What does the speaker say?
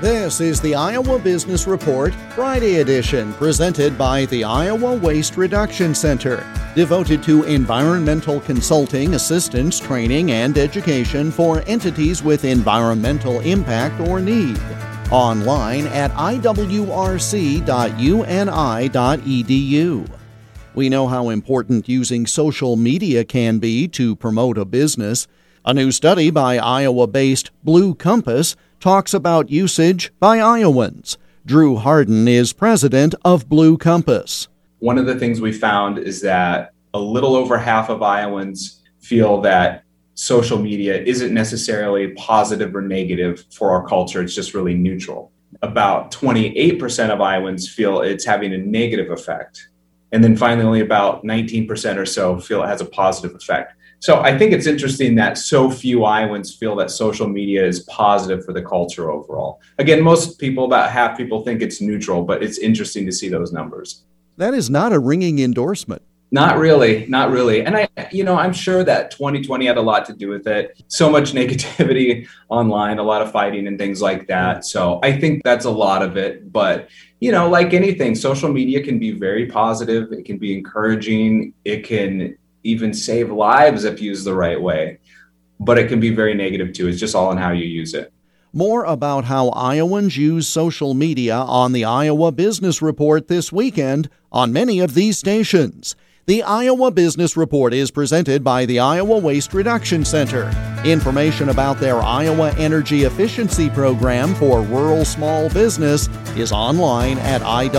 This is the Iowa Business Report Friday edition, presented by the Iowa Waste Reduction Center, devoted to environmental consulting, assistance, training, and education for entities with environmental impact or need. Online at iwrc.uni.edu. We know how important using social media can be to promote a business. A new study by Iowa based Blue Compass talks about usage by Iowans. Drew Harden is president of Blue Compass. One of the things we found is that a little over half of Iowans feel that social media isn't necessarily positive or negative for our culture, it's just really neutral. About 28% of Iowans feel it's having a negative effect. And then finally, only about 19% or so feel it has a positive effect. So I think it's interesting that so few Iowans feel that social media is positive for the culture overall. Again, most people, about half people, think it's neutral, but it's interesting to see those numbers. That is not a ringing endorsement. Not really, not really. And I, you know, I'm sure that 2020 had a lot to do with it. So much negativity online, a lot of fighting and things like that. So I think that's a lot of it. But, you know, like anything, social media can be very positive, it can be encouraging, it can even save lives if used the right way. But it can be very negative too. It's just all in how you use it. More about how Iowans use social media on the Iowa Business Report this weekend on many of these stations. The Iowa Business Report is presented by the Iowa Waste Reduction Center. Information about their Iowa Energy Efficiency Program for rural small business is online at iwrc.uni.edu.